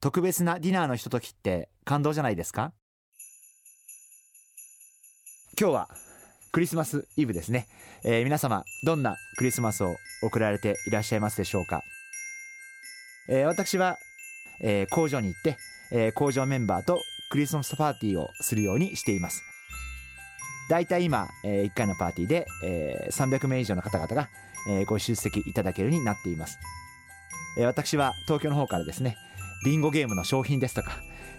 特別なディナーのひとときって感動じゃないですか？今日はクリスマスイブですね、えー、皆様どんなクリスマスを送られていらっしゃいますでしょうか、えー、私は、えー、工場に行って、え工場メンバーとクリスマスパーティーをするようにしています。だいたい今、え1回のパーティーで、え300名以上の方々が、えご出席いただけるようになっています、え私は東京の方からですねビンゴゲームの商品ですとか、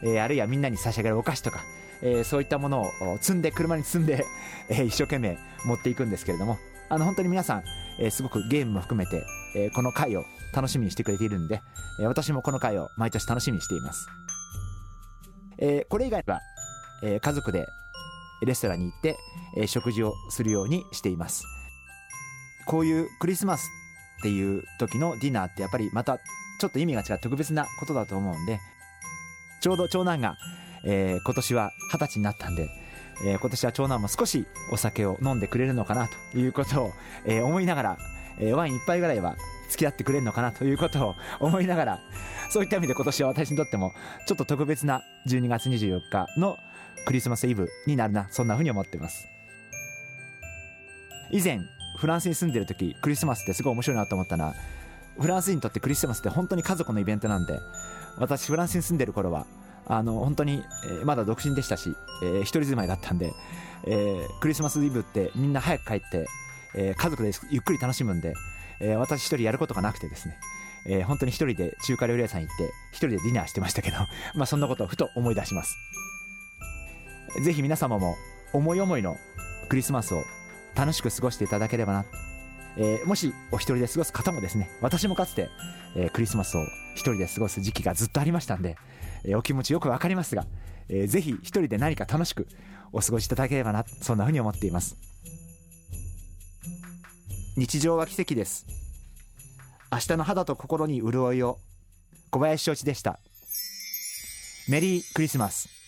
えー、あるいはみんなに差し上げるお菓子とか、えー、そういったものを積んで車に積んで、えー、一生懸命持っていくんですけれどもあの本当に皆さん、えー、すごくゲームも含めて、えー、この回を楽しみにしてくれているんで、えー、私もこの回を毎年楽しみにしています、えー、これ以外は、えー、家族でレストランに行って、えー、食事をするようにしています。こういうクリスマスっていう時のディナーってやっぱりまたちょっと意味が違う特別なことだと思うんでちょうど長男が、えー、今年は二十歳になったんで、えー、今年は長男も少しお酒を飲んでくれるのかなということを、えー、思いながら、えワイン一杯ぐらいは付き合ってくれるのかなということを思いながらそういった意味で今年は私にとってもちょっと特別な12月24日のクリスマスイブになるなそんなふうに思ってます。以前フランスに住んでる時クリスマスってすごい面白いなと思ったのはフランスにとってクリスマスって本当に家族のイベントなんで私フランスに住んでる頃はあの本当に、えー、まだ独身でしたし、えー、一人住まいだったんで、えー、クリスマスイブってみんな早く帰って、えー、家族でゆっくり楽しむんで、えー、私一人やることがなくてですね、えー、本当に一人で中華料理屋さん行って一人でディナーしてましたけど まあそんなことをふと思い出します。ぜひ皆様も思い思いのクリスマスを楽しく過ごしていただければな。えー、もしお一人で過ごす方もですね私もかつて、えー、クリスマスを一人で過ごす時期がずっとありましたんで、えー、お気持ちよくわかりますが、えー、ぜひ一人で何か楽しくお過ごしいただければなそんなふうに思っています。日常は奇跡です。明日の肌と心に潤いを。小林承知でした。メリークリスマス。